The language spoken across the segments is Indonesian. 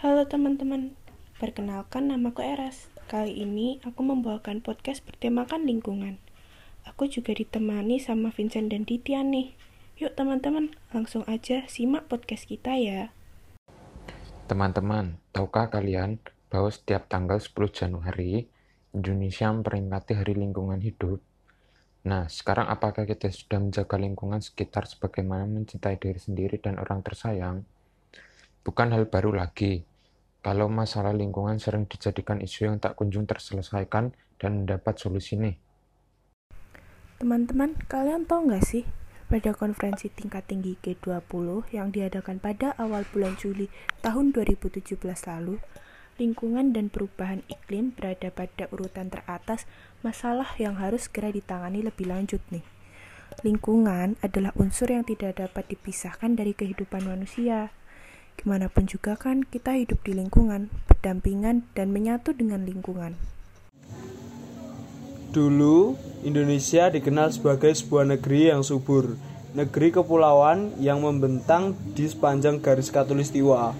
Halo teman-teman, perkenalkan namaku Eras. Kali ini aku membawakan podcast bertemakan lingkungan. Aku juga ditemani sama Vincent dan Titian nih. Yuk teman-teman, langsung aja simak podcast kita ya. Teman-teman, tahukah kalian bahwa setiap tanggal 10 Januari, Indonesia memperingati Hari Lingkungan Hidup? Nah, sekarang apakah kita sudah menjaga lingkungan sekitar sebagaimana mencintai diri sendiri dan orang tersayang? Bukan hal baru lagi, kalau masalah lingkungan sering dijadikan isu yang tak kunjung terselesaikan dan mendapat solusi nih. Teman-teman, kalian tahu nggak sih pada konferensi tingkat tinggi G20 yang diadakan pada awal bulan Juli tahun 2017 lalu, lingkungan dan perubahan iklim berada pada urutan teratas masalah yang harus segera ditangani lebih lanjut nih. Lingkungan adalah unsur yang tidak dapat dipisahkan dari kehidupan manusia. Gimana pun juga kan kita hidup di lingkungan, berdampingan dan menyatu dengan lingkungan. Dulu, Indonesia dikenal sebagai sebuah negeri yang subur, negeri kepulauan yang membentang di sepanjang garis katulistiwa.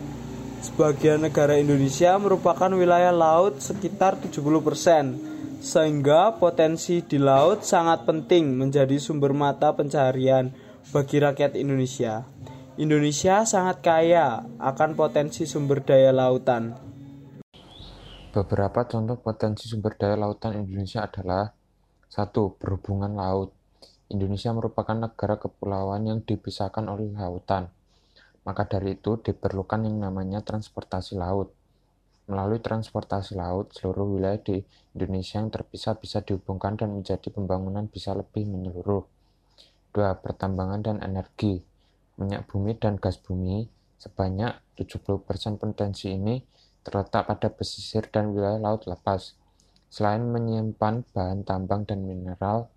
Sebagian negara Indonesia merupakan wilayah laut sekitar 70%, sehingga potensi di laut sangat penting menjadi sumber mata pencaharian bagi rakyat Indonesia. Indonesia sangat kaya akan potensi sumber daya lautan. Beberapa contoh potensi sumber daya lautan Indonesia adalah satu, Berhubungan laut. Indonesia merupakan negara kepulauan yang dipisahkan oleh lautan. Maka dari itu diperlukan yang namanya transportasi laut. Melalui transportasi laut, seluruh wilayah di Indonesia yang terpisah bisa dihubungkan dan menjadi pembangunan bisa lebih menyeluruh. Dua, Pertambangan dan energi minyak bumi dan gas bumi sebanyak 70% potensi ini terletak pada pesisir dan wilayah laut lepas. Selain menyimpan bahan tambang dan mineral,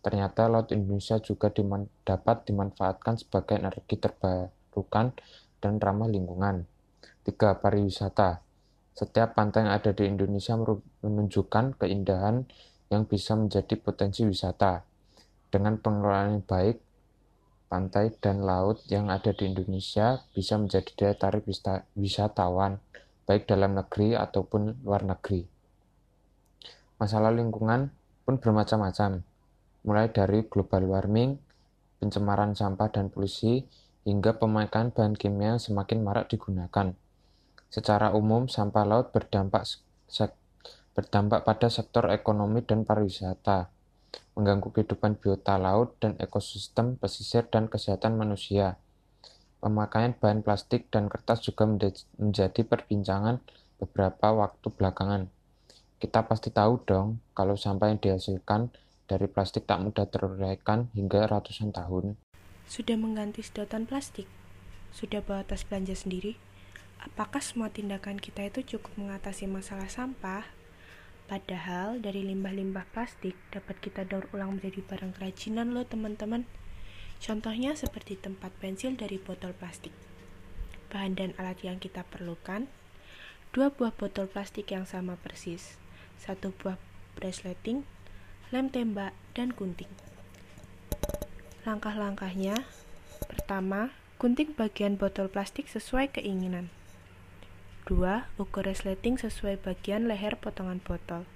ternyata laut Indonesia juga diman dapat dimanfaatkan sebagai energi terbarukan dan ramah lingkungan. 3. Pariwisata Setiap pantai yang ada di Indonesia menunjukkan keindahan yang bisa menjadi potensi wisata. Dengan pengelolaan yang baik, pantai dan laut yang ada di Indonesia bisa menjadi daya tarik wisatawan, baik dalam negeri ataupun luar negeri. Masalah lingkungan pun bermacam-macam, mulai dari global warming, pencemaran sampah dan polusi, hingga pemakaian bahan kimia yang semakin marak digunakan. Secara umum, sampah laut berdampak berdampak pada sektor ekonomi dan pariwisata, mengganggu kehidupan biota laut dan ekosistem pesisir dan kesehatan manusia. Pemakaian bahan plastik dan kertas juga menjadi perbincangan beberapa waktu belakangan. Kita pasti tahu dong kalau sampah yang dihasilkan dari plastik tak mudah teruraikan hingga ratusan tahun. Sudah mengganti sedotan plastik? Sudah bawa tas belanja sendiri? Apakah semua tindakan kita itu cukup mengatasi masalah sampah? Padahal dari limbah-limbah plastik dapat kita daur ulang menjadi barang kerajinan loh teman-teman. Contohnya seperti tempat pensil dari botol plastik. Bahan dan alat yang kita perlukan, dua buah botol plastik yang sama persis, satu buah bresleting, lem tembak, dan gunting. Langkah-langkahnya, pertama, gunting bagian botol plastik sesuai keinginan. 2. Ukur resleting sesuai bagian leher potongan botol.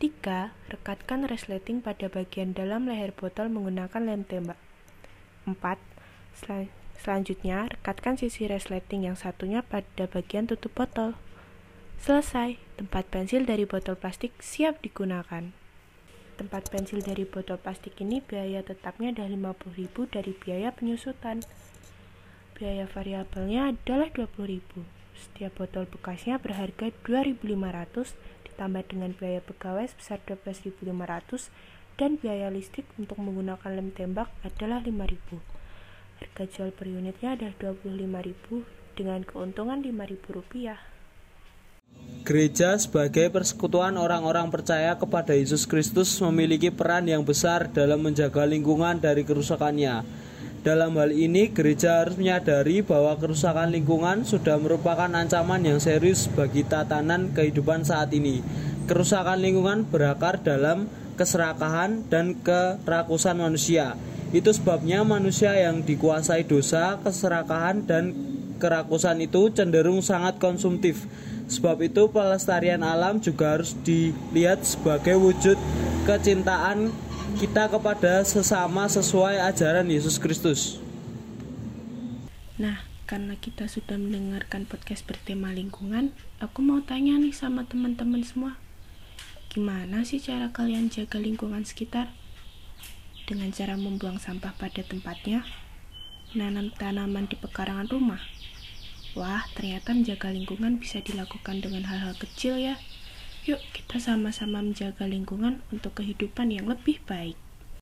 3. Rekatkan resleting pada bagian dalam leher botol menggunakan lem tembak. 4. Sel selanjutnya, rekatkan sisi resleting yang satunya pada bagian tutup botol. Selesai, tempat pensil dari botol plastik siap digunakan. Tempat pensil dari botol plastik ini biaya tetapnya adalah 50.000 dari biaya penyusutan. Biaya variabelnya adalah 20.000. Setiap botol bekasnya berharga 2.500 ditambah dengan biaya pegawai sebesar 12.500 dan biaya listrik untuk menggunakan lem tembak adalah 5.000. Harga jual per unitnya adalah 25.000 dengan keuntungan 5.000 rupiah. Gereja sebagai persekutuan orang-orang percaya kepada Yesus Kristus memiliki peran yang besar dalam menjaga lingkungan dari kerusakannya dalam hal ini, gereja harus menyadari bahwa kerusakan lingkungan sudah merupakan ancaman yang serius bagi tatanan kehidupan saat ini. Kerusakan lingkungan berakar dalam keserakahan dan kerakusan manusia. Itu sebabnya manusia yang dikuasai dosa, keserakahan, dan kerakusan itu cenderung sangat konsumtif. Sebab itu pelestarian alam juga harus dilihat sebagai wujud kecintaan kita kepada sesama sesuai ajaran Yesus Kristus. Nah, karena kita sudah mendengarkan podcast bertema lingkungan, aku mau tanya nih sama teman-teman semua. Gimana sih cara kalian jaga lingkungan sekitar? Dengan cara membuang sampah pada tempatnya? Nanam tanaman di pekarangan rumah? Wah, ternyata menjaga lingkungan bisa dilakukan dengan hal-hal kecil ya. Yuk, kita sama-sama menjaga lingkungan untuk kehidupan yang lebih baik.